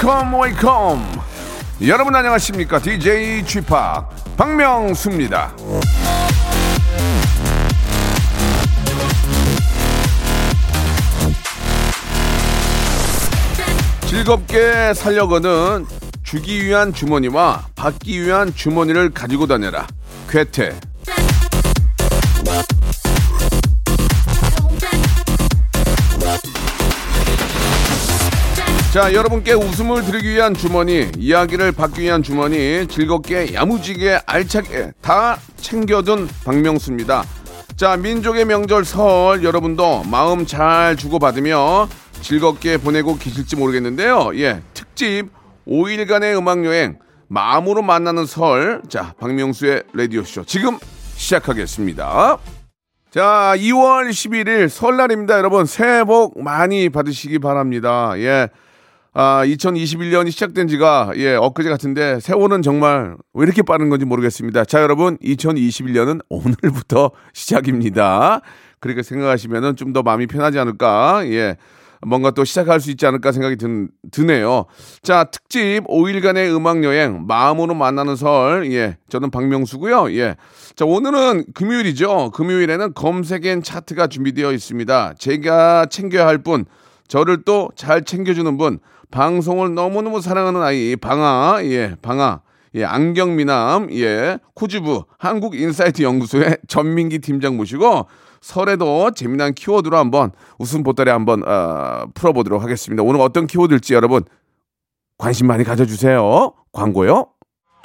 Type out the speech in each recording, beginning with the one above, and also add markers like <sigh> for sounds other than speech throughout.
Welcome, welcome. 여러분 안녕하십니까? DJ Chip 박명수입니다. 즐겁게 살려거든 주기 위한 주머니와 받기 위한 주머니를 가지고 다녀라. 괴테. 자, 여러분께 웃음을 드리기 위한 주머니, 이야기를 받기 위한 주머니, 즐겁게 야무지게 알차게 다 챙겨둔 박명수입니다. 자, 민족의 명절 설 여러분도 마음 잘 주고받으며 즐겁게 보내고 계실지 모르겠는데요. 예, 특집 5일간의 음악여행 마음으로 만나는 설. 자, 박명수의 라디오쇼 지금 시작하겠습니다. 자, 2월 11일 설날입니다. 여러분, 새해 복 많이 받으시기 바랍니다. 예. 아, 2021년이 시작된 지가, 예, 엊그제 같은데, 세월은 정말 왜 이렇게 빠른 건지 모르겠습니다. 자, 여러분, 2021년은 오늘부터 <laughs> 시작입니다. 그렇게 생각하시면은 좀 더 마음이 편하지 않을까, 예. 뭔가 또 시작할 수 있지 않을까 생각이 드, 드네요. 자, 특집 5일간의 음악 여행, 마음으로 만나는 설. 예, 저는 박명수고요 예. 자, 오늘은 금요일이죠. 금요일에는 검색엔 차트가 준비되어 있습니다. 제가 챙겨야 할 분, 저를 또 잘 챙겨주는 분, 방송을 너무너무 사랑하는 아이, 방아, 예, 방아. 예, 안경미남, 예, 코즈부 한국인사이트 연구소의 전민기 팀장 모시고 설에도 재미난 키워드로 한번 웃음 보따리 한번 어, 풀어보도록 하겠습니다. 오늘 어떤 키워드일지 여러분 관심 많이 가져주세요. 광고요.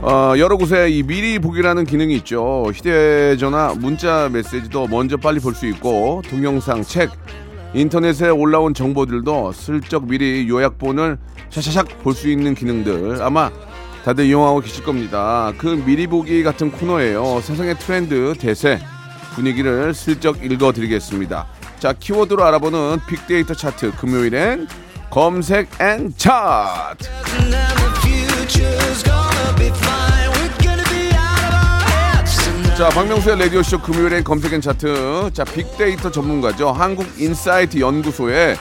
어, 여러 곳에 이 미리 보기라는 기능이 있죠. 휴대전화, 문자 메시지도 먼저 빨리 볼 수 있고 동영상, 책, 인터넷에 올라온 정보들도 슬쩍 미리 요약본을 샤샤샥 볼 수 있는 기능들 아마 다들 이용하고 계실 겁니다. 그 미리 보기 같은 코너예요. 세상의 트렌드, 대세, 분위기를 슬쩍 읽어드리겠습니다. 자, 키워드로 알아보는 빅데이터 차트 금요일엔 검색 N 차트. 자, 박명수의 라디오쇼 금요일엔 검색 N 차트. 자, 빅데이터 전문가죠. 한국인사이트 연구소의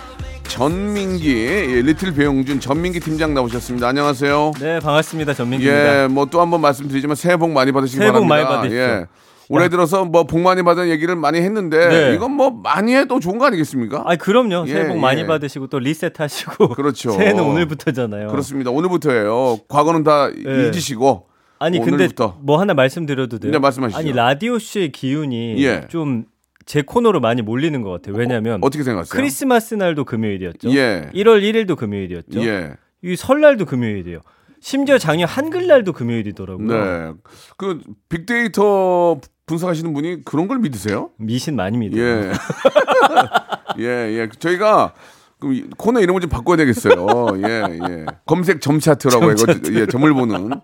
전민기, 예, little 배용준 전민기 팀장 나오셨습니다. 안녕하세요. 네, 반갑습니다. 전민기입니다. 예, 뭐 또 한번 말씀드리지만 새해 복 많이 받으시기 새해 복 바랍니다. 많이 받으십시오. 예. 올해 들어서 뭐 복 많이 받은 얘기를 많이 했는데 네. 이건 뭐 많이 해도 좋은 거 아니겠습니까? 아, 그럼요. 새해 예, 복 많이 예. 받으시고 또 리셋하시고. <laughs> 그렇죠. 새해는 오늘부터잖아요. 그렇습니다. 오늘부터예요. 과거는 다 네. 잊으시고 아니 오늘부터. 근데 뭐 하나 말씀드려도 돼요? 네, 말씀하시죠. 아니 라디오 쇼의 기운이 예. 좀제 코너로 많이 몰리는 것 같아요. 왜냐하면 어 떻게 생각하세요? 크리스마스 날도 금요일이었죠. 예. 1월 1일도 금요일이었죠. 예. 이 설날도 금요일이에요. 심지어 작년 한글날도 금요일이더라고요. 네. 그 빅데이터 분석하시는 분이 그런 걸 믿으세요? 미신 많이 믿어요. 예. <laughs> 예, 예. 저희가 그럼 코너 이름을 좀 바꿔야 되겠어요. 예, 예. 검색 점 차트라고 이거 예, 점을 보는.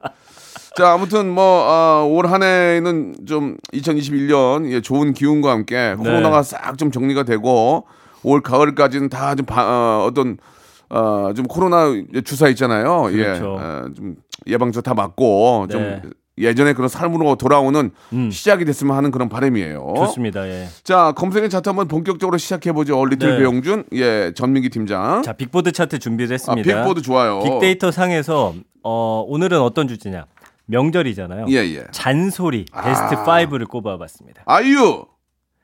자, 아무튼 뭐올 한 해는 좀 2021년 예, 좋은 기운과 함께 네. 코로나가 싹 좀 정리가 되고 올 가을까지는 다 좀 어, 어떤 어, 좀 코로나 주사 있잖아요. 그렇죠. 예. 어, 좀 예방주사 다 맞고 좀 네. 예전에 그런 삶으로 돌아오는 음. 시작이 됐으면 하는 그런 바람이에요. 좋습니다. 예. 자, 검색 N 차트 한번 본격적으로 시작해 보죠. little 네. 배용준, 예, 전민기 팀장. 자, 빅보드 차트 준비를 아, 했습니다. 빅보드 좋아요. 빅데이터 상에서 어, 오늘은 어떤 주제냐? 명절이잖아요. 예, 예. 잔소리 베스트 아. 5를 꼽아봤습니다. 아이유!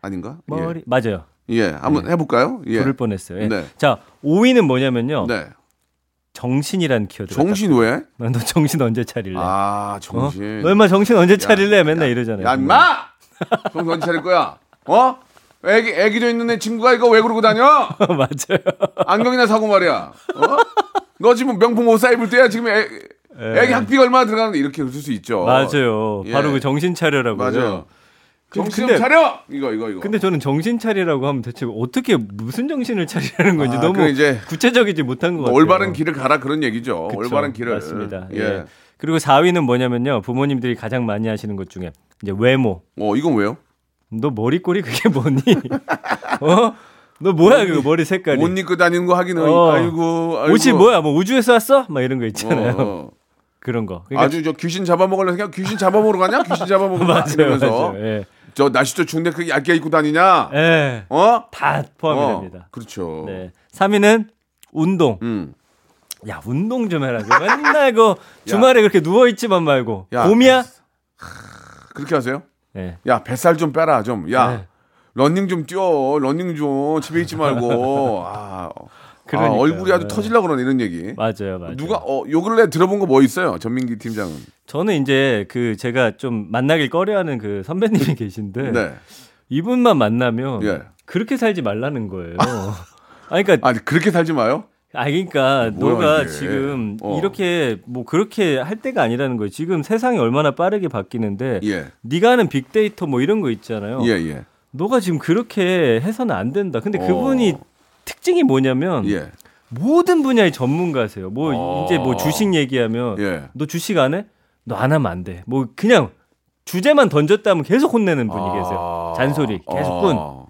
아닌가? 머리 맞아요. 예. 예, 한번 해볼까요? 예. 부를 뻔했어요. 예. 네. 자, 5위는 뭐냐면요. 네. 정신이라는 키워드. 정신 왜? <laughs> 너 정신 언제 차릴래? 아, 어? 정신. 너 얼마 정신 언제 차릴래? 야, 맨날 이러잖아요. 야, 임마! <laughs> 정신 언제 차릴 거야? 어? 애기 애기도 있는 애 친구가 이거 왜 그러고 다녀? <laughs> 맞아요. 안경이나 사고 말이야. 어? 너 지금 명품 옷 사 입을 때야 지금 애, 애기 학비가 얼마나 들어가는데 이렇게 웃을 수 있죠. 맞아요. 예. 바로 그 정신 차려라고요. 맞아요. 정신 근데- 좀 차려. 이거 이거 이거. 근데 저는 정신 차리라고 하면 대체 어떻게 무슨 정신을 차리라는 건지 아, 너무 그 이제 구체적이지 못한 것 같아요. 올바른 길을 가라 그런 얘기죠. 그쵸, 올바른 길을. 맞습니다. 예. 예. 그리고 4위는 뭐냐면요. 부모님들이 가장 많이 하시는 것 중에 이제 외모. 어 이건 왜요? 너 머리꼬리 그게 뭐니? <laughs> 어? 너 뭐야 그 머리 색깔이? 옷 입고 다니는 거 하기는 어. 아이고, 아이고. 옷이 뭐야? 뭐 우주에서 왔어? 막 이런 거 있잖아요. 어, 어. <laughs> 그런 거. 그러니까 아주 저 귀신 잡아먹으려 그냥 귀신 잡아먹으러 가냐? 귀신 잡아먹으러 가? <laughs> 맞아요, 이러면서 맞아요. 예. 저 날씨도 추운데 그 얇게 입고 다니냐? 예. 어? 다 포함이 어, 됩니다. 그렇죠. 네. 3위는 운동. 음. 야, 운동 좀 해라. 그 맨날 그 <laughs> 주말에 그렇게 누워 있지만 말고. 야. 봄이야? 그렇게 하세요? 예. 야 뱃살 좀 빼라 좀. 야 네. 러닝 좀 뛰어. 러닝 좀 집에 있지 말고. <laughs> 아, 아 그러니까요. 얼굴이 아주 네. 터질라 그러네 이런 얘기. 맞아요, 맞아요. 누가 어, 요 근래 들어본 거 뭐 있어요? 전민기 팀장은. 저는 이제 그 제가 좀 만나길 꺼려하는 그 선배님이 <laughs> 계신데 네. 이분만 만나면 예. 그렇게 살지 말라는 거예요. 아니 그러니까 <laughs> 아니 그렇게 살지 마요. 아 그러니까 뭐야, 너가 이게. 지금 어. 이렇게 뭐 그렇게 할 때가 아니라는 거예요. 지금 세상이 얼마나 빠르게 바뀌는데 예. 네가 하는 빅데이터 뭐 이런 거 있잖아요. 예, 예. 너가 지금 그렇게 해서는 안 된다. 근데 어. 그분이 특징이 뭐냐면 예. 모든 분야의 전문가세요. 뭐 어. 이제 뭐 주식 얘기하면 예. 너 주식 안 해? 너 안 하면 안 돼. 뭐 그냥 주제만 던졌다면 계속 혼내는 분이 계세요. 아. 잔소리 계속 꾼. 아.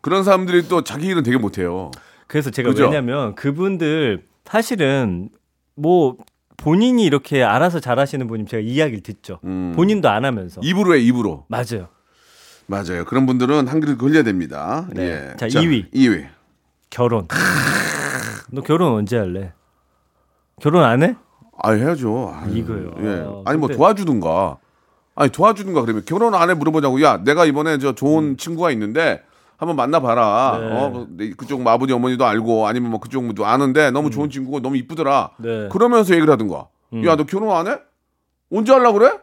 그런 사람들이 또 자기 일은 되게 못해요. 그래서 제가 그죠? 왜냐면 그분들 사실은 뭐 본인이 이렇게 알아서 잘하시는 분이 제가 이야기를 듣죠. 음. 본인도 안 하면서. 입으로 해 입으로. 맞아요. 맞아요. 그런 분들은 한 그릇 걸려야 됩니다. 네. 예. 자, 2위. 2위. 결혼. 너 결혼 언제 할래? 결혼 안 해? 아 해야죠. 아유, 이거요. 예. 아, 아니 뭐 근데- 도와주든가. 아니 도와주든가 그러면 결혼 안 해 물어보자고. 야 내가 이번에 저 좋은 음. 친구가 있는데 한번 만나봐라. 네. 어 내- 그쪽 뭐 아버지 어머니도 알고 아니면 뭐 그쪽 도 아는데 너무 좋은 친구고 너무 이쁘더라. 음. 네. 그러면서 얘기를 하든가. 음. 야너 결혼 안 해? 언제 하려고 그래?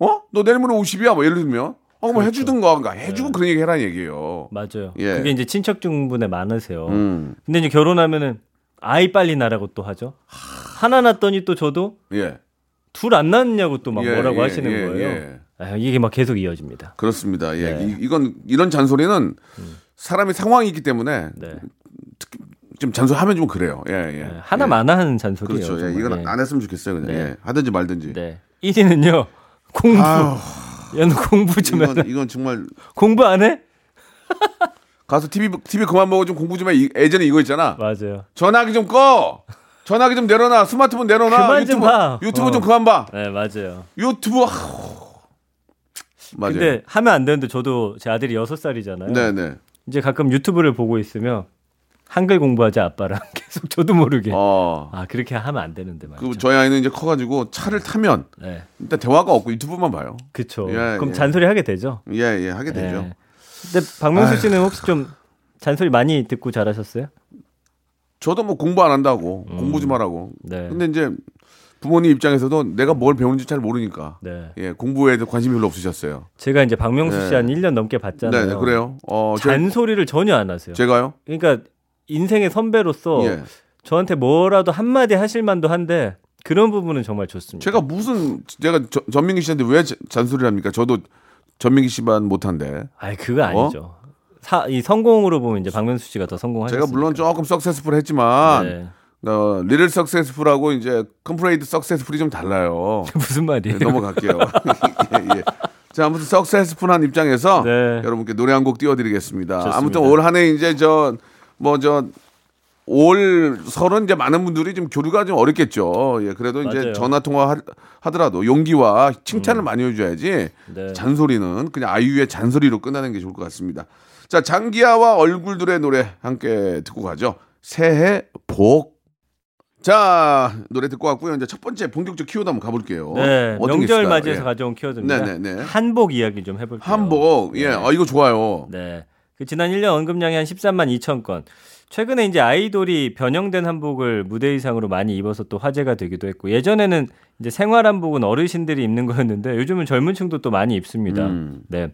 어? 너 내일 모레 50이야? 뭐 예를 들면. 어, 뭐 그렇죠. 해주든가. 그러니까 해주고 네. 그런 얘기 해라는 얘기예요. 맞아요. 예. 그게 이제 친척 중분에 많으세요. 음. 근데 이제 결혼하면은 아이 빨리 낳으라고 또 하죠. 하나 낳았더니 또 저도 예. 둘 안 낳느냐고 또 막 예, 뭐라고 예, 하시는 예, 거예요. 예. 아, 이게 막 계속 이어집니다. 그렇습니다. 예. 네. 음. 이, 건 이런 잔소리는 사람이 상황이 있기 때문에 네. 좀 잔소리하면 좀 그래요. 예, 예. 네, 하나마나 하는 잔소리예요. 그렇죠. 예. 이건 네. 안 했으면 좋겠어요. 그냥. 네. 예. 하든지 말든지. 네. 1위는요. 공부. 아유, 야, 너 공부 좀 해라. 이건, 이건 정말 공부 안 해? 가서 TV TV 그만 보고 좀 공부 좀 해. 이- 예전에 이거 있잖아. 맞아요. 전화기 좀 꺼. 전화기 좀 내려놔. 스마트폰 내려놔. 그만 좀 유튜브 봐. 유튜브 어. 좀 그만 봐. 네, 맞아요. 유튜브. 아우. 맞아요. 근데 하면 안 되는데 저도 제 아들이 6 살이잖아요. 네, 네. 이제 가끔 유튜브를 보고 있으면 한글 공부하자 아빠랑 <laughs> 계속 저도 모르게. 어. 아, 그렇게 하면 안 되는데 말이죠. 그 저희 아이는 이제 커가지고 차를 타면 네. 일단 대화가 없고 유튜브만 봐요. 그쵸. 예, 그럼 예. 잔소리 하게 되죠. 예, 예, 하게 되죠. 예. 근데 박명수 씨는 혹시 좀 잔소리 많이 듣고 자라셨어요? 저도 뭐 공부 안 한다고 공부 좀 하라고. 음. 네. 근데 이제 부모님 입장에서도 내가 뭘 배우는지 잘 모르니까 네. 예 공부에 관심이 별로 없으셨어요. 제가 이제 박명수 씨 네. 한 1년 넘게 네, 봤잖아요. 네 그래요. 어, 제, 잔소리를 전혀 안 하세요. 제가요. 그러니까 인생의 선배로서 예. 저한테 뭐라도 한마디 하실 만도 한데 그런 부분은 정말 좋습니다. 제가 무슨 제가 저- 전민기 씨한테 왜 자- 잔소리를 합니까? 저도 전민기 씨만 못한데. 아니 그거 아니죠. 사, 이 성공으로 보면 이제 박명수 씨가 더 성공하셨어요. 제가 물론 조금 successful 했지만 네. 어, little successful하고 이제 completed successful이 좀 달라요. <laughs> 무슨 말이에요? 네, 넘어갈게요. <laughs> 예, 예. 자, 아무튼 successful한 입장에서 네. 여러분께 노래 한 곡 띄워드리겠습니다. 좋습니다. 아무튼 올 한해 이제 저 뭐저올 설은 이제 많은 분들이 좀 교류가 좀 어렵겠죠. 예, 그래도 이제 맞아요. 음. 전화 통화 하더라도 용기와 칭찬을 많이 해줘야지 네. 잔소리는 그냥 아이유의 잔소리로 끝나는 게 좋을 것 같습니다. 자, 장기하와 얼굴들의 노래 함께 듣고 가죠. 새해 복. 자, 노래 듣고 왔고요. 이제 첫 번째 본격적 키워드 한번 가볼게요. 네, 명절? 맞이해서 예. 가져온 키워드입니다. 네, 네, 네. 한복 이야기 좀 해볼게요. 한복, 예, 네. 아, 이거 좋아요. 네. 그 지난 1년 언급량이 한 13만 2천 건. 최근에 이제 아이돌이 변형된 한복을 무대 의상으로 많이 입어서 또 화제가 되기도 했고 예전에는 이제 생활 한복은 어르신들이 입는 거였는데 요즘은 젊은 층도 또 많이 입습니다. 음. 네.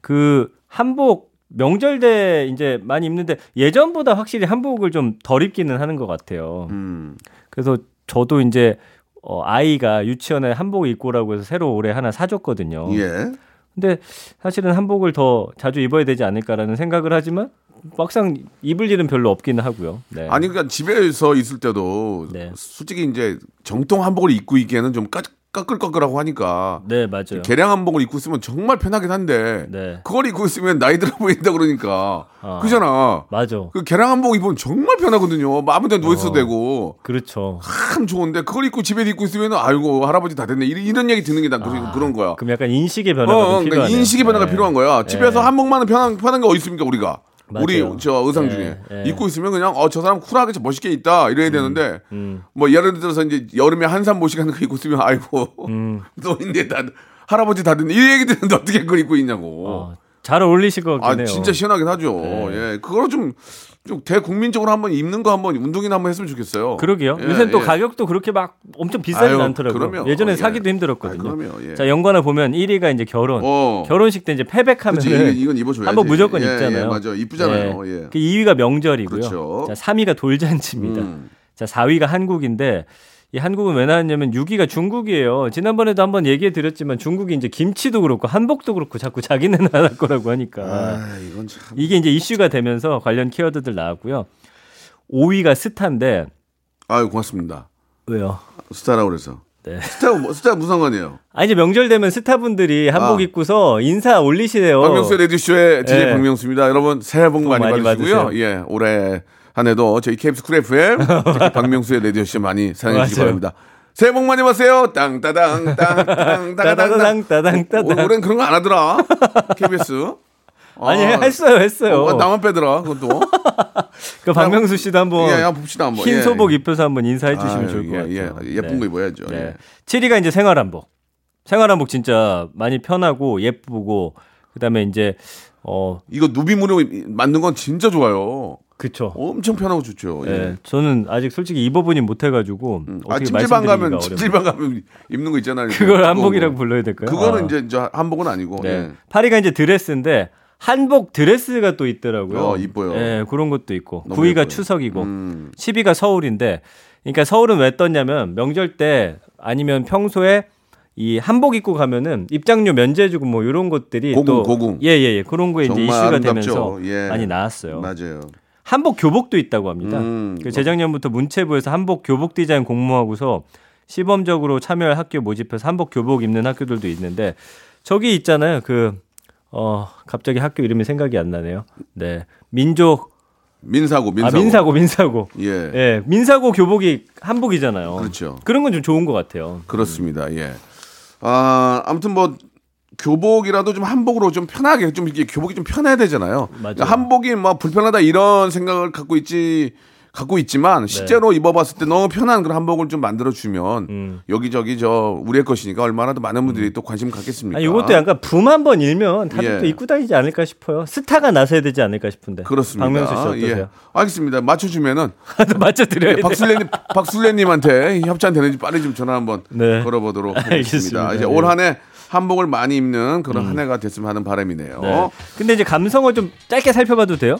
그 한복 명절 때 이제 많이 입는데 예전보다 확실히 한복을 좀 덜 입기는 하는 것 같아요. 음. 그래서 저도 이제 어, 아이가 유치원에 한복 입고 오라고 해서 새로 올해 하나 사줬거든요. 예. 근데 사실은 한복을 더 자주 입어야 되지 않을까라는 생각을 하지만 막상 입을 일은 별로 없기는 하고요. 네. 아니 그러니까 집에서 있을 때도 네. 솔직히 이제 정통 한복을 입고 있기에는 좀 까, 까끌까끌하고 하니까 네, 맞아요. 개량 한복을 입고 있으면 정말 편하긴 한데 네. 그걸 입고 있으면 나이 들어 보인다 그러니까 아. 그잖아. 맞아. 그 개량 한복 입으면 정말 편하거든요. 뭐 아무 데나 누워 있어도 되고 그렇죠. 참 좋은데 그걸 입고 집에 입고 있으면 아이고 할아버지 다 됐네 이런, 이런 얘기 듣는 게난 그런 그런 거야. 그럼 약간 인식의 변화가 어, 좀 그러니까 필요하네요. 인식의 변화가 네. 필요한 거야. 집에서 네. 한복만은 편한 편한 게 어디 있습니까 우리가? 맞아요. 우리 저 의상 네, 중에 네. 입고 있으면 그냥 어 저 사람 쿨하게 저 멋있게 있다 이래야 되는데 음. 뭐 예를 들어서 이제 여름에 한산 모시 같은 거 입고 있으면 아이고 음. <laughs> 너인데 다 할아버지 다 됐네 이 얘기 듣는데 어떻게 그걸 입고 있냐고. 어, 잘 어울리실 것아 같긴 해요. 진짜 시원하긴 하죠. 네. 예, 그걸 좀, 좀 대국민적으로 한번 입는 거 한번 운동이나 한번 했으면 좋겠어요. 그러게요. 예, 요새는 또 예. 가격도 그렇게 막 엄청 비싸진 아유, 않더라고요. 그럼요. 예전에 어, 예. 사기도 힘들었거든요. 아, 그럼요, 예. 자, 연관을 보면 1위가 이제 결혼. 어. 결혼식 때 이제 패백하면 이건, 입어줘야지. 한번 무조건 예, 입잖아요. 예, 맞아, 이쁘잖아요. 예. 그 2위가 명절이고요. 그렇죠. 자, 3위가 돌잔치입니다. 음. 자, 4위가 한국인데 이 한국은 왜 나왔냐면 6위가 중국이에요. 지난번에도 한번 얘기해 드렸지만 중국이 이제 김치도 그렇고 한복도 그렇고 자꾸 자기네 나라 거라고 하니까 아, 이건 참. 이게 이제 이슈가 되면서 관련 키워드들 나왔고요. 5위가 스타인데 아유 고맙습니다. 왜요? 스타라고 그래서. 네. 스타 뭐 스타 무슨 상관이에요? 아 이제 명절 되면 스타분들이 한복 아. 입고서 인사 올리시네요. 박명수 라디오 쇼의 DJ 예. 박명수입니다. 여러분 새해 복 많이, 많이 받으시고요. 받으세요. 예, 올해 한 해도 저희 KBS 쿨 FM <laughs> 박명수의 라디오 쇼 많이 사랑해 주시기. 바랍니다. 새해 복 많이 받으세요. 땅따당 땅따당 따다당 따당 따당. 올해는 그런 거 안 하더라. KBS. <laughs> 아니 했어요 했어요. 어, 나만 빼더라. 그것도. <laughs> 그 박명수 씨도 한번 예, 한번 봅시다 한번. 흰 예. 소복 입혀서 한번 인사해 주시면 아유, 좋을 것 예, 같아요. 예. 예쁜 네. 거 입어야죠. 네. 예. 7위가 이제 생활 한복. 생활 한복 진짜 많이 편하고 예쁘고 그다음에 이제 어 이거 누비무로 만든 건 진짜 좋아요. 그쵸. 엄청 편하고 좋죠. 예. 예. 저는 아직 솔직히 입어보니 못해가지고 아, 어떻게 찜질방 가면. 찜질방 가면 입는 거 있잖아요. <laughs> 그걸 한복이라고 거. 불러야 될까요? 그거는 아. 이제 저 한복은 아니고. 네. 예. 8위가 이제 드레스인데 한복 드레스가 또 있더라고요. 어, 이뻐요. 예, 그런 것도 있고. 너무 9위가 예뻐요. 추석이고. 음. 10위가 서울인데 그러니까 서울은 왜 떴냐면 명절 때 아니면 평소에 이 한복 입고 가면은 입장료 면제해주고 뭐 이런 것들이 고궁, 또 고궁. 예예예 그런 거에 이제 이슈가 아름답죠. 되면서 예. 많이 나왔어요. 맞아요. 한복 교복도 있다고 합니다. 음. 그 재작년부터 문체부에서 한복 교복 디자인 공모하고서 시범적으로 참여할 학교 모집해서 한복 교복 입는 학교들도 있는데 저기 있잖아요. 그 어, 갑자기 학교 이름이 생각이 안 나네요. 네. 민족 민사고, 민사고. 아 민사고 민사고. 예. 예. 민사고 교복이 한복이잖아요. 그렇죠. 그런 건 좀 좋은 것 같아요. 그렇습니다. 예. 아, 아무튼 뭐 교복이라도 좀 한복으로 좀 편하게 좀 이게 교복이 좀 편해야 되잖아요. 맞아요. 한복이 뭐 불편하다 이런 생각을 갖고 있지 갖고 있지만 실제로 입어봤을 때 너무 편한 그런 한복을 좀 만들어 주면 네. 음. 여기저기 저 우리의 것이니까 얼마나 더 많은 분들이 또 관심 갖겠습니까? 아, 이것도 약간 붐 한번 일면 다들 예. 또 입고 다니지 않을까 싶어요. 스타가 나서야 되지 않을까 싶은데. 그렇습니다. 박명수 씨 어떠세요? 예. 알겠습니다. 맞춰주면은 <laughs> 맞춰드려야 예, 돼. 박술래님 박술래님한테 협찬 되는지 빨리 좀 전화 한번 네. 걸어보도록 알겠습니다. 하겠습니다. 이제 네. 올 한해 한복을 많이 입는 그런 한 해가 됐으면 하는 바람이네요. 네. 근데 이제 감성을 좀 짧게 살펴봐도 돼요?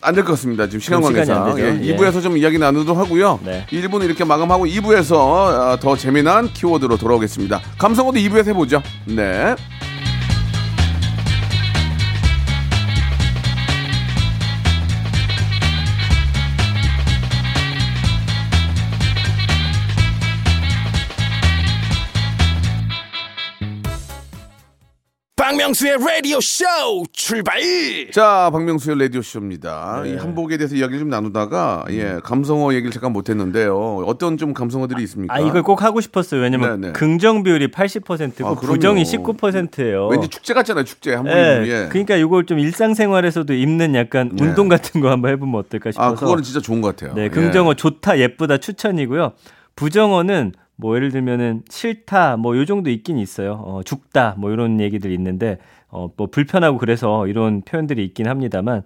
안 될 것 같습니다. 지금 시간 관계상. 예, 예. 2부에서 좀 이야기 나누도록 하고요. 네. 1부는 이렇게 마감하고 2부에서 더 재미난 키워드로 돌아오겠습니다. 감성어도 2부에서 해보죠. 네. 박명수의 라디오 쇼 출발 자, 박명수의 라디오 쇼입니다. 네. 이 한복에 대해서 이야기를 좀 나누다가 예, 감성어 얘기를 잠깐 못했는데요. 어떤 좀 감성어들이 있습니까? 아 이걸 꼭 하고 싶었어요. 왜냐면 네, 네. 긍정 비율이 80%고 아. 부정이 19%예요. 왠지 축제 같잖아요. 축제 한복 예, 입으면. 예. 그러니까 이걸 좀 일상생활에서도 입는 약간 네. 운동 같은 거 한번 해보면 어떨까 싶어서. 아, 그거는 진짜 좋은 것 같아요. 네, 예. 긍정어 좋다, 예쁘다 추천이고요. 부정어는 뭐 예를 들면은 싫다, 뭐 요 정도 있긴 있어요. 어, 죽다, 뭐 이런 얘기들이 있는데 어, 뭐 불편하고 그래서 이런 표현들이 있긴 합니다만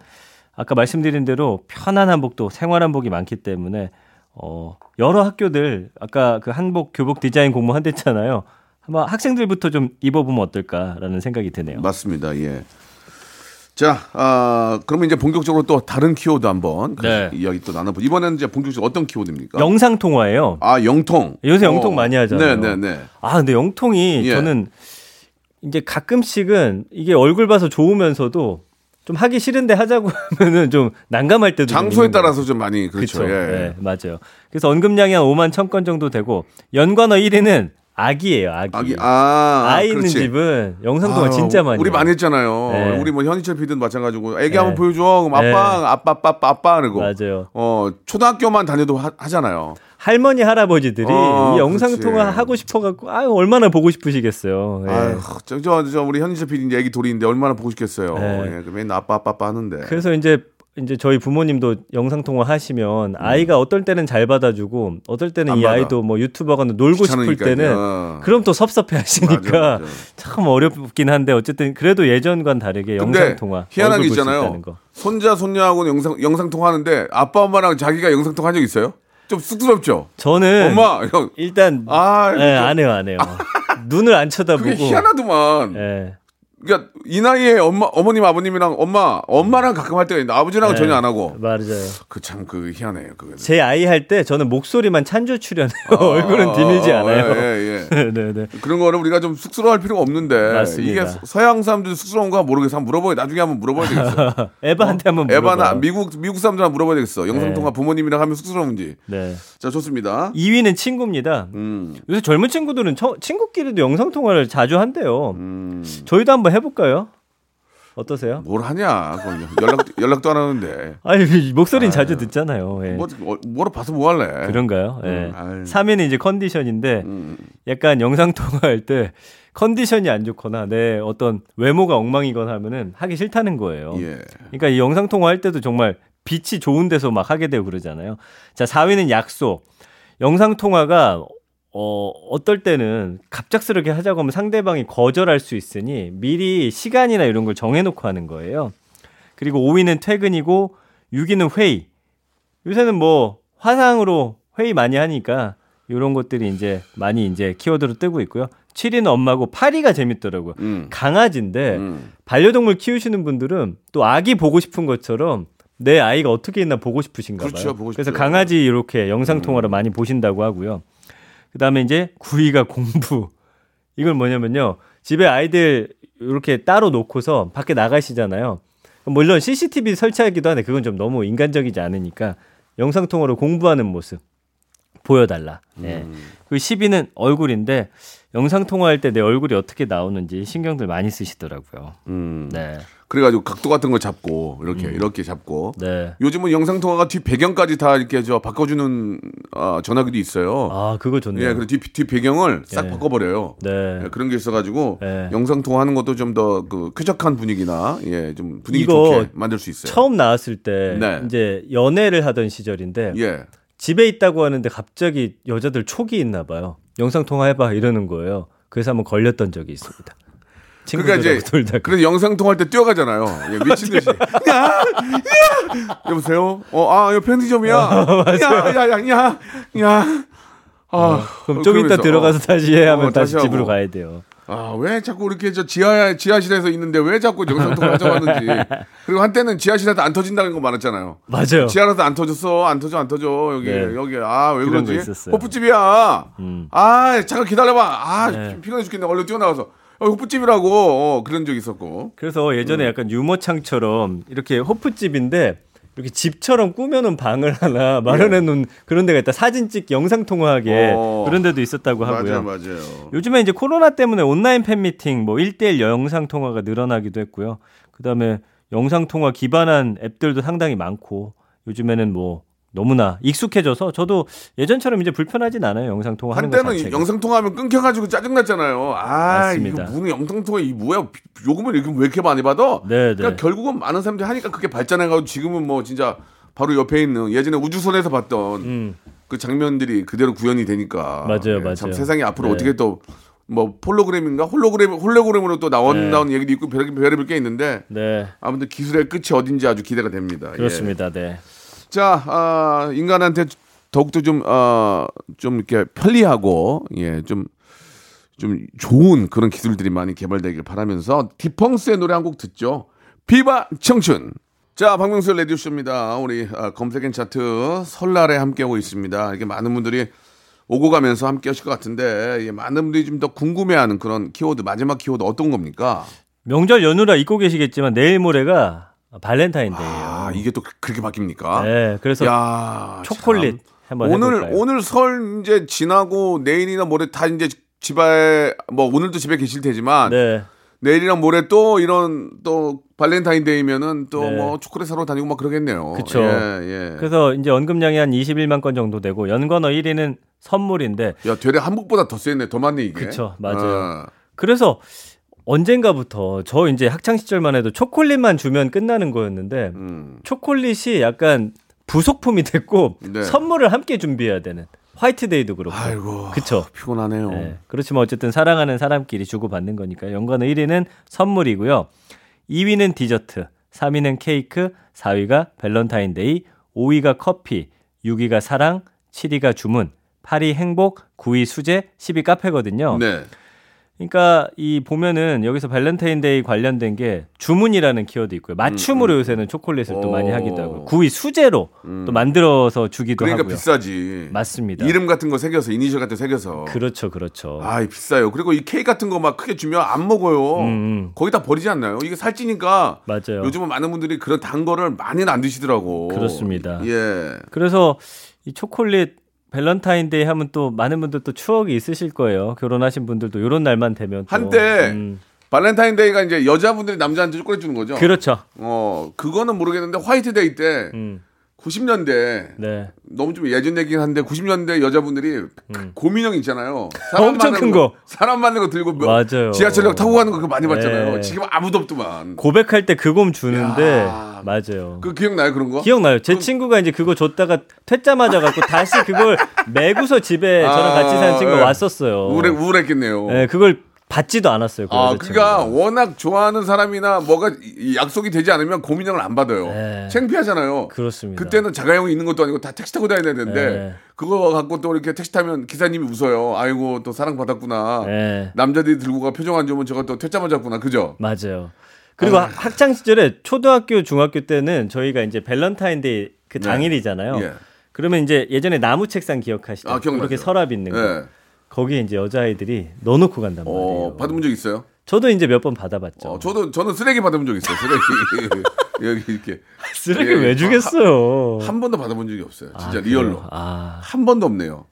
아까 말씀드린 대로 편한 한복도 생활 한복이 많기 때문에 어, 여러 학교들 아까 그 한복 교복 디자인 공모 한댔잖아요. 한번 학생들부터 좀 입어보면 어떨까라는 생각이 드네요. 맞습니다. 예. 자, 아, 그러면 이제 본격적으로 또 다른 키워드 한번 네. 이야기 또 나눠보. 이번에는 이제 본격적으로 어떤 키워드입니까? 영상 통화예요. 아, 영통. 요새 영통 많이 하잖아요. 네, 네, 네. 아, 근데 영통이 예. 저는 이제 가끔씩은 이게 얼굴 봐서 좋으면서도 좀 하기 싫은데 하자고 <laughs> 하면은 좀 난감할 때도 좀 장소에. 따라서 좀 많이 그렇죠. 그쵸. 예. 네, 맞아요. 그래서 언급량이 한 5만 1000건 정도 되고 연관어 1위는 아기예요, 아기. 아기, 아, 아 이 있는 그렇지. 집은 영상 통화 아유, 진짜 많이. 우리. 많이 했잖아요. 네. 우리 뭐 현희철 PD도 마찬가지고 애기 네. 한번 보여줘. 그럼 아빠, 네. 아빠, 아빠, 아빠, 아빠 그러고. 맞아요. 어 초등학교만 다녀도 하, 하잖아요. 할머니 할아버지들이 어, 이 영상 그렇지. 통화 하고 싶어 갖고 아유 얼마나 보고 싶으시겠어요. 예. 아유, 저, 저, 저 우리 현희철 이제 애기 둘인데 얼마나 보고 싶겠어요. 네. 예, 그 맨날 아빠, 아빠, 아빠 하는데. 그래서 이제 이제 저희 부모님도 영상 통화 하시면 아이가 어떨 때는 잘 받아주고 어떨 때는 음. 안이 받아. 아이도 뭐 유튜버가 놀고 싶을 때는. 어. 그럼 또 섭섭해 하시니까. 참 어렵긴 한데 어쨌든 그래도 예전과는 다르게 영상 통화 희한한 게 있잖아요. 손자 손녀하고는 영상 영상 통화하는데 아빠 엄마랑 자기가 영상 통화한 적 있어요? 좀 쑥스럽죠. 저는 엄마 형 일단 아, 네, 안 해요 안 해요. <laughs> 눈을 안 쳐다보고 그게 희한하더만. 예. 그러니까 이 나이에 엄마 어머님 아버님이랑 엄마 엄마랑 가끔 할 때가 있는데 아버지랑은 네. 전혀 안 하고. 맞아요. 그 참 그 희한해요. 그거. 제 아이 할 때 저는 목소리만 찬조 출연해요. 얼굴은 비밀지 않아요. 예, 예, 예. <laughs> 네, 네. 그런 거는 우리가 좀 쑥스러워할 필요가 없는데 맞습니다. 이게 서양 사람들 쑥스러운가 모르겠어. 한번 물어봐요. 나중에 한번 물어봐야 되겠어. <laughs> 에바한테 한번 물어봐요. 에바나 미국 미국 사람들한테 물어봐야 되겠어. 영상 네. 통화 부모님이랑 하면 쑥스러운지. 네. 자 좋습니다. 2위는 친구입니다. 음, 요새 젊은 친구들은 처- 친구끼리도 영상 통화를 자주 한대요. 음. 저희도 한번 해볼까요? 어떠세요? 뭘 하냐? 연락 연락도 안 하는데. 아니 목소리는 자주 듣잖아요. 예. 뭐 어, 뭐로 봐서 뭐 할래? 그런가요? 예. 음, 아유. 3위는 이제 컨디션인데 음. 약간 영상 <laughs> 통화할 때 컨디션이 안 좋거나 내 어떤 외모가 엉망이거나 하면은 하기 싫다는 거예요. 예. 그러니까 이 영상 통화할 때도 정말 빛이 좋은 데서 막 하게 되고 그러잖아요. 자, 4위는 약속. 영상 통화가 어, 어떨 때는 갑작스럽게 하자고 하면 상대방이 거절할 수 있으니 미리 시간이나 이런 걸 정해놓고 하는 거예요. 그리고 5위는 퇴근이고 6위는 회의. 요새는 뭐 화상으로 회의 많이 하니까 이런 것들이 이제 많이 이제 키워드로 뜨고 있고요. 7위는 엄마고 8위가 재밌더라고요. 음. 강아지인데 음. 반려동물 키우시는 분들은 또 아기 보고 싶은 것처럼 내 아이가 어떻게 있나 보고 싶으신가 봐요. 그렇죠, 보고 그래서. 음. 강아지 이렇게 영상 통화로 많이 보신다고 하고요. 그 다음에 이제 9위가 공부. 이건 뭐냐면요. 집에 아이들 이렇게 따로 놓고서 밖에 나가시잖아요. 물론 CCTV 설치하기도 하는데 그건 좀 너무 인간적이지 않으니까 영상 통화로 공부하는 모습 보여달라. 네. 음. 그 10위는 얼굴인데 영상 통화할 때 내 얼굴이 어떻게 나오는지 신경들 많이 쓰시더라고요. 음. 네. 그래가지고 각도 같은 거 잡고 이렇게 이렇게 잡고. 네. 요즘은 영상 통화가 뒤 배경까지 다 이렇게 저 바꿔주는 어, 전화기도 있어요. 아, 그거 좋네요. 예, 그리고 뒤, 뒤 배경을 싹 예. 바꿔버려요. 네. 예, 그런 게 있어가지고 네. 영상 통화하는 것도 좀 더 그 쾌적한 분위기나 예, 좀 분위기 좋게 만들 수 있어요. 처음 나왔을 때 네. 이제 연애를 하던 시절인데 예. 집에 있다고 하는데 갑자기 여자들 촉이 있나 봐요. 영상 통화해봐 이러는 거예요. 그래서 한번 걸렸던 적이 있습니다. 그러니까 이제 그래서 영상 통화할 때 뛰어가잖아요. 예, 미친 듯이. <laughs> 야, 야, 여보세요. 어, 아, 이거 편의점이야. <laughs> 야, 야, 야, 야, 야. 아, 그럼 좀 이따 그러면서, 들어가서 어, 다시 해 하면 어, 다시 다시 집으로. 가야 돼요. 아, 왜 자꾸 이렇게 저 지하 지하실에서 있는데 왜 자꾸 영상 통화 하자고 하는지. <laughs> 그리고 한때는 지하실에서 안 터진다는 거 많았잖아요. 맞아요. 지하라서 안 터졌어, 안 터져, 안 터져. 여기, 네. 여기. 아, 왜 그런 거 그러지? 있었어요. 호프집이야. 음. 아, 잠깐 기다려봐. 아, 네. 피곤해 죽겠네. 얼른 뛰어나가서. 어, 호프집이라고. 어, 그런 적 있었고. 그래서 예전에 음. 약간 유모창처럼 이렇게 호프집인데 이렇게 집처럼 꾸며놓은 방을 하나 <laughs> 마련해 놓은 그런 데가 있다. 사진 찍, 영상 통화하게 예. 어. 그런 데도 있었다고 하고요. 맞아요, 맞아요. 요즘에 이제 코로나 때문에 온라인 팬미팅, 뭐 1대1 영상 통화가 늘어나기도 했고요. 그 다음에 영상 통화 기반한 앱들도 상당히 많고 요즘에는 뭐 너무나 익숙해져서 저도 예전처럼 이제 불편하진 않아요. 영상 통화 하는 것 한때는 자체가. 영상 통화하면 끊겨가지고 짜증났잖아요. 아, 맞습니다. 이거 무슨 영상 통화 이 뭐야? 요금을 이렇게 왜 이렇게 많이 받아? 네, 그러니까 네. 결국은 많은 사람들이 하니까 그게 발전해가지고 지금은 뭐 진짜 바로 옆에 있는 예전에 우주선에서 봤던 음. 그 장면들이 그대로 구현이 되니까 맞아요, 예, 맞아요. 참 세상이 앞으로 네. 어떻게 또뭐 홀로그램인가 홀로그램 홀로그램으로 또 나온다는 얘기도 있고 별의별 게 있는데 네. 아무튼 기술의 끝이 어딘지 아주 기대가 됩니다. 예. 그렇습니다. 네. 자, 아, 인간한테 더욱더 좀, 어, 좀 이렇게 편리하고, 예, 좀, 좀 좋은 그런 기술들이 많이 개발되길 바라면서 디펑스의 노래 한 곡 듣죠. 비바 청춘. 자, 박명수 레디오쇼입니다. 우리 아, 검색엔 차트 설날에 함께하고 있습니다. 이게 많은 분들이 오고 가면서 함께 하실 것 같은데, 예, 많은 분들이 좀 더 궁금해하는 그런 키워드, 마지막 키워드 어떤 겁니까? 명절 연휴라 잊고 계시겠지만 내일 모레가 발렌타인데이예요. 아, 이게 또 그렇게 바뀝니까? 네, 그래서 야, 초콜릿 참. 한번 오늘 해볼까요? 오늘 설 이제 지나고 내일이나 모레 다 이제 집에 뭐 오늘도 집에 계실 테지만 네. 내일이랑 모레 또 이런 또 발렌타인데이면은 또 네. 뭐 초콜릿 사러 다니고 막 그러겠네요. 그쵸. 예, 예. 그래서 이제 언급량이 한 21만 건 정도 되고 연관어 1위는 선물인데 야, 되레 한국보다 더 세네. 더 많네 이게. 그쵸, 맞아요. 어. 그래서 언젠가부터 저 이제 학창 시절만 해도 초콜릿만 주면 끝나는 거였는데 음. 초콜릿이 약간 부속품이 됐고 네. 선물을 함께 준비해야 되는 화이트데이도 그렇고 아이고. 그쵸 피곤하네요. 네. 그렇지만 어쨌든 사랑하는 사람끼리 주고 받는 거니까 연관어 1위는 선물이고요 2위는 디저트 3위는 케이크 4위가 밸런타인데이 5위가 커피 6위가 사랑 7위가 주문 8위 행복 9위 수제 10위 카페거든요 네. 그러니까 이 보면은 여기서 발렌타인데이 관련된 게 주문이라는 키워드 있고요. 맞춤으로 요새는 초콜릿을 또 음, 오. 많이 하기도 하고 구이 수제로 또 만들어서 주기도 그러니까 하고요. 비싸지. 맞습니다. 이름 같은 거 새겨서 이니셜 같은 거 새겨서. 그렇죠, 그렇죠. 아, 비싸요. 그리고 이 케이크 같은 거 막 크게 주면 안 먹어요. 음. 거의 다 버리지 않나요? 이게 살찌니까 맞아요. 요즘은 많은 분들이 그런 단 거를 많이는 안 드시더라고. 그렇습니다. 예. 그래서 이 초콜릿 밸런타인데이 하면 또 많은 분들 또 추억이 있으실 거예요. 결혼하신 분들도 이런 날만 되면 또. 한때 음, 발렌타인데이가 이제 여자분들이 남자한테 초콜릿 주는 거죠. 그렇죠. 어, 그거는 모르겠는데 화이트데이 때 음, 90년대 네. 너무 좀 예전 얘기긴 한데 90년대 여자분들이 곰인형 있잖아요. 사람 음. 엄청 큰 거. 사람 만한 거 들고 뭐 맞아요. 지하철역 타고 가는 거 그거 많이 봤잖아요. 네. 지금 아무도 없더만. 고백할 때 그곰 주는데 야. 맞아요. 그 기억나요 그런 거? 기억나요. 제 친구가 이제 그거 줬다가 퇴짜 맞아 갖고 다시 그걸 메고서 집에 저랑 같이 사는 친구가 네. 왔었어요. 우울해, 우울했겠네요. 네, 그걸 받지도 않았어요. 그 아. 그러니까 워낙 좋아하는 사람이나 뭐가 이- 약속이 되지 않으면 고민형을 안 받아요. 네. 창피하잖아요. 그렇습니다. 그때는 자가용이 있는 것도 아니고 다 택시 타고 다녀야 되는데 네. 그거 갖고 또 이렇게 택시 타면 기사님이 웃어요. 아이고 또 사랑 받았구나. 네. 남자들이 들고 가 표정 안 좋으면 저거 또 퇴짜 맞았구나. 그죠? 맞아요. 그리고 학창 시절에 초등학교, 중학교 때는 저희가 이제 밸런타인데이 그 당일이잖아요. 예. 그러면 이제 예전에 나무 책상 기억하시죠? 아. 이렇게 서랍 있는 거. 예. 거기에 이제 여자아이들이 넣어놓고 간단 말이에요. 어, 받아본 적 있어요? 저도 이제 몇 번 받아봤죠. 어, 저도 저는 쓰레기 받아본 적 있어요. 쓰레기 <laughs> 여기 이렇게 쓰레기 예, 왜 주겠어요? 한 번도 받아본 적이 없어요. 진짜 아, real로? 아, 한 번도 없네요.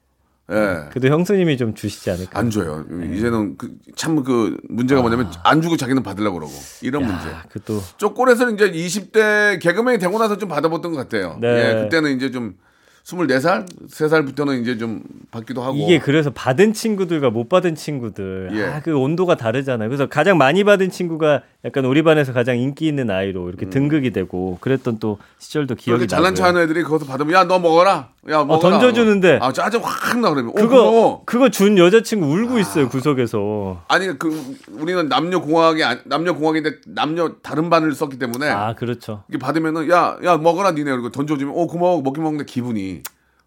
예. 그래도 형수님이 좀 주시지 않을까? 안 줘요. 네. 이제는 그, 참 그 문제가 뭐냐면 안 주고 자기는 받으려고 그러고 이런 문제. 아, 그또 쪼꼬에서는 이제 20대 개그맨이 되고 나서 좀 받아봤던 것 같아요. 네. 예, 그때는 이제 좀 24살, 3살부터는 이제 좀 받기도 하고. 이게 그래서 받은 친구들과 못 받은 친구들 예. 아, 그 온도가 다르잖아요. 그래서 가장 많이 받은 친구가 약간 우리 반에서 가장 인기 있는 아이로 이렇게 등극이 되고 그랬던 또 시절도 기억이 그렇게 잘난. 척하는 애들이 거기서 받으면 야 너 먹어라. 야 먹어라. 던져주는데. 아 짜증 확나 그러면. 어, 그거 그거. 그거 준 여자친구 울고 있어요 구석에서. 아니 그 우리는 남녀 공학이 남녀 공학인데 남녀 다른 반을 썼기 때문에 아 그렇죠. 이게 받으면은 야야 먹어라 니네 그리고 던져주면 어 고마워 먹긴 먹는데 기분이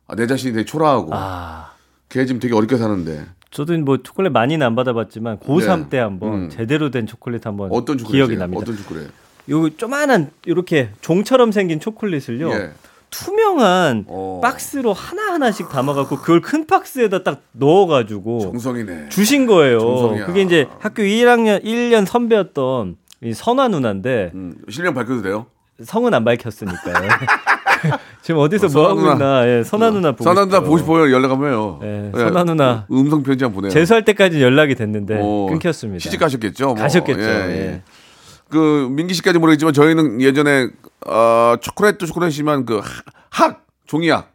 아, 내 자신이 되게 초라하고 아 걔 지금 되게 어렵게 사는데 저도 뭐 초콜릿 많이는 안 받아봤지만 고3 네. 때 한번 음. 제대로 된 초콜릿 한번 어떤 기억이 납니다. 어떤 초콜릿? 요 조만한 이렇게 종처럼 생긴 초콜릿을요. 예. 투명한 어. 박스로 하나 하나씩 담아갖고 그걸 큰 박스에다 딱 넣어가지고 정성이네. 주신 거예요. 정성이야. 그게 이제 학교 1학년 1년 선배였던 이 선화 누나인데 음, 실명 밝혀도 돼요? 성은 안 밝혔으니까요. <laughs> <laughs> 지금 어디서 어, 뭐 하고 있나? 예, 선화 누나 보고 선아 누나. 보고 싶어요. 연락 한번 해요. 예, 선아 누나. 음성 편지 한번 보내요. 재수할 때까지 연락이 됐는데 어, 끊겼습니다. 시집 가셨겠죠? 뭐. 가셨겠죠. 예, 예. 예. 그 민기 씨까지 모르겠지만 저희는 예전에 어, 초콜릿도 초콜릿이지만 그학 종이학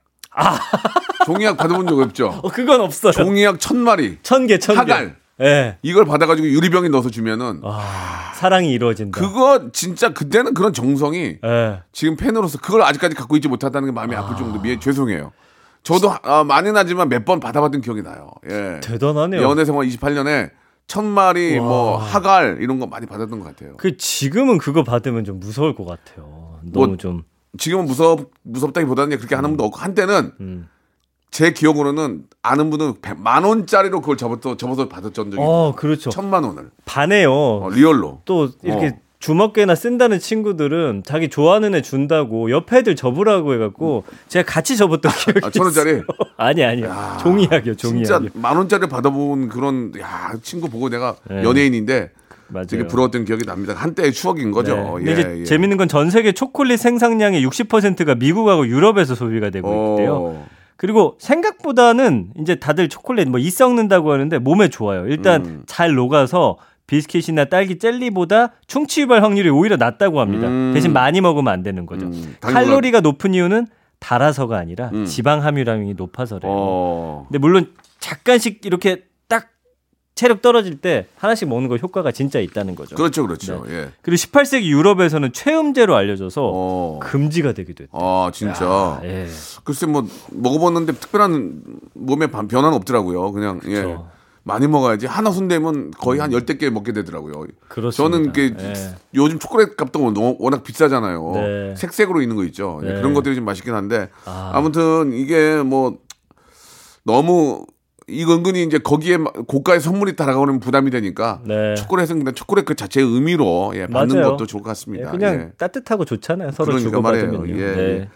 종이학 받아본 적 없죠? <laughs> 어 그건 없어요. 종이학 천 마리 천 개, 천 개. 하갈. 예. 이걸 받아가지고 유리병에 넣어서 주면은 아, 사랑이 이루어진다. 그거 진짜 그때는 그런 정성이 예. 지금 팬으로서 그걸 아직까지 갖고 있지 못하다는 게 마음이 아... 플 정도 미안 죄송해요. 저도 아, 많이 나지만 몇 번 받아봤던 기억이 나요. 예. 대단하네요. 연애 생활 28년에 천 마리 뭐 하갈 이런 거 많이 받았던 것 같아요. 그 지금은 그거 받으면 좀 무서울 것 같아요. 너무 뭐, 좀. 지금은 무섭 무섭다기보다는 그렇게 하는 분도 없고 한때는 음. 제 기억으로는 아는 분은 백- 만 원짜리로 그걸 접어서 접어서 받았던 적이 어, 그렇죠. 천만 원을 반해요. 어, 리얼로 또 이렇게 어, 주먹개나 쓴다는 친구들은 자기 좋아하는 애 준다고 옆에 애들 접으라고 해갖고 제가 같이 접었던 기억이 아, 천 원짜리? <laughs> 아니 아니요 종이학이요 진짜 종이학이요. 만 원짜리 받아본 그런 야 친구 보고 내가 네. 연예인인데 맞아요. 되게 부러웠던 기억이 납니다. 한때의 추억인 거죠. 네. 예, 이제 예. 재밌는 건 전 세계 초콜릿 생산량의 60%가 미국하고 유럽에서 소비가 되고 있대요. 어. 그리고 생각보다는 이제 다들 초콜릿 뭐 이 썩는다고 하는데 몸에 좋아요. 일단 음. 잘 녹아서 비스킷이나 딸기 젤리보다 충치 유발 확률이 오히려 낮다고 합니다. 음. 대신 많이 먹으면 안 되는 거죠. 음, 칼로리가 높은 이유는 달아서가 아니라 음. 지방 함유량이 높아서래요. 어. 근데 물론 잠깐씩 이렇게 딱 체력 떨어질 때 하나씩 먹는 거 효과가 진짜 있다는 거죠. 그렇죠, 그렇죠. 예. 그리고 18세기 유럽에서는 최음제로 알려져서 어. 금지가 되기도 했대요. 아 진짜. 예. 글쎄 뭐 먹어봤는데 특별한 몸에 반- 변화는 없더라고요. 그냥 예. 그렇죠. 많이 먹어야지 하나 손대면 거의 한 열댓 개 먹게 되더라고요. 그렇습니다. 저는 그 예. 요즘 초콜릿 값도 워- 워낙 비싸잖아요. 네. 색색으로 있는 거 있죠. 예, 네. 그런 것들이 좀 맛있긴 한데 아. 아. 무튼 이게 뭐 너무 이거 은근히 이제 거기에 마- 고가의 선물이 따라가면 부담이 되니까 네. 초콜릿은 그냥 초콜릿 그 자체의 의미로 예, 받는 맞아요. 것도 좋을 것 예, 같습니다. 그냥 예. 따뜻하고 좋잖아요. 서로 그러니까 주고 받으면요. 말이에요. 예, 네. 예.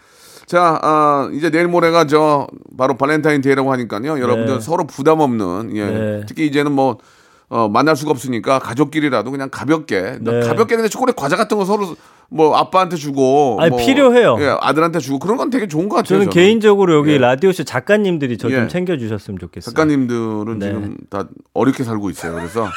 자, 아, 이제 내일 모레가 저 바로 발렌타인데이라고 하니까요. 여러분들 서로 부담 없는 예. 네. 특히 이제는 뭐 어, 만날 수가 없으니까 가족끼리라도 그냥 가볍게 네. 가볍게 근데 초콜릿 과자 같은 거 서로 뭐 아빠한테 주고 아니, 뭐, 필요해요. 예, 아들한테 주고 그런 건 되게 좋은 것 같아요. 저는 개인적으로 여기 예. 라디오쇼 작가님들이 저좀 예. 챙겨주셨으면 좋겠어요. 작가님들은 네. 지금 다 어렵게 살고 있어요. 그래서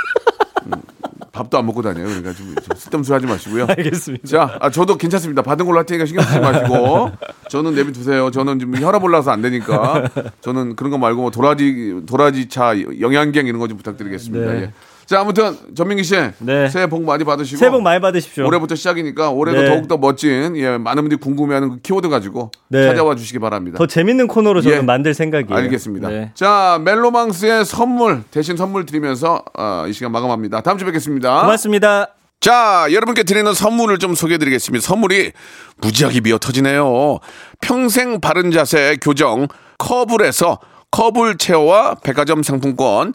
음, <laughs> 밥도 안 먹고 다녀요. 그러니까 좀 쓸데없이 하지 마시고요. 알겠습니다. 자, 아, 저도 괜찮습니다. 받은 걸로 할 테니까 신경 쓰지 마시고. 저는 내비 두세요. 저는 지금 혈압 올라서 안 되니까. 저는 그런 거 말고 뭐 도라지, 도라지 차, 영양갱 이런 거 좀 부탁드리겠습니다. 네. 예. 자, 아무튼 전민기 씨. 네. 새해 복 많이 받으시고. 새해 복 많이 받으십시오. 올해부터 시작이니까 올해도 네. 더욱더 멋진, 예, 많은 분들이 궁금해하는 그 키워드 가지고 네. 찾아와 주시기 바랍니다. 더 재밌는 코너로 저는 예. 만들 생각이에요. 알겠습니다. 네. 자, 멜로망스의 선물, 대신 선물 드리면서 어, 이 시간 마감합니다. 다음 주에 뵙겠습니다. 고맙습니다. 자, 여러분께 드리는 선물을 좀 소개해 드리겠습니다. 선물이 무지하게 미어 터지네요. 평생 바른 자세 교정 커블에서 커블 체어와 백화점 상품권,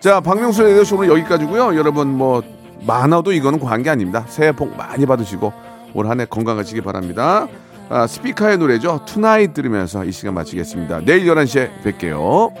자, 박명수의 라디오쇼 오늘 여기까지고요. 여러분 뭐 많아도 이거는 게 아닙니다. 새해 복 많이 받으시고 올 한 해 건강하시기 바랍니다. 아, 스피카의 노래죠. Tonight 들으면서 이 시간 마치겠습니다. 내일 11시에 뵐게요.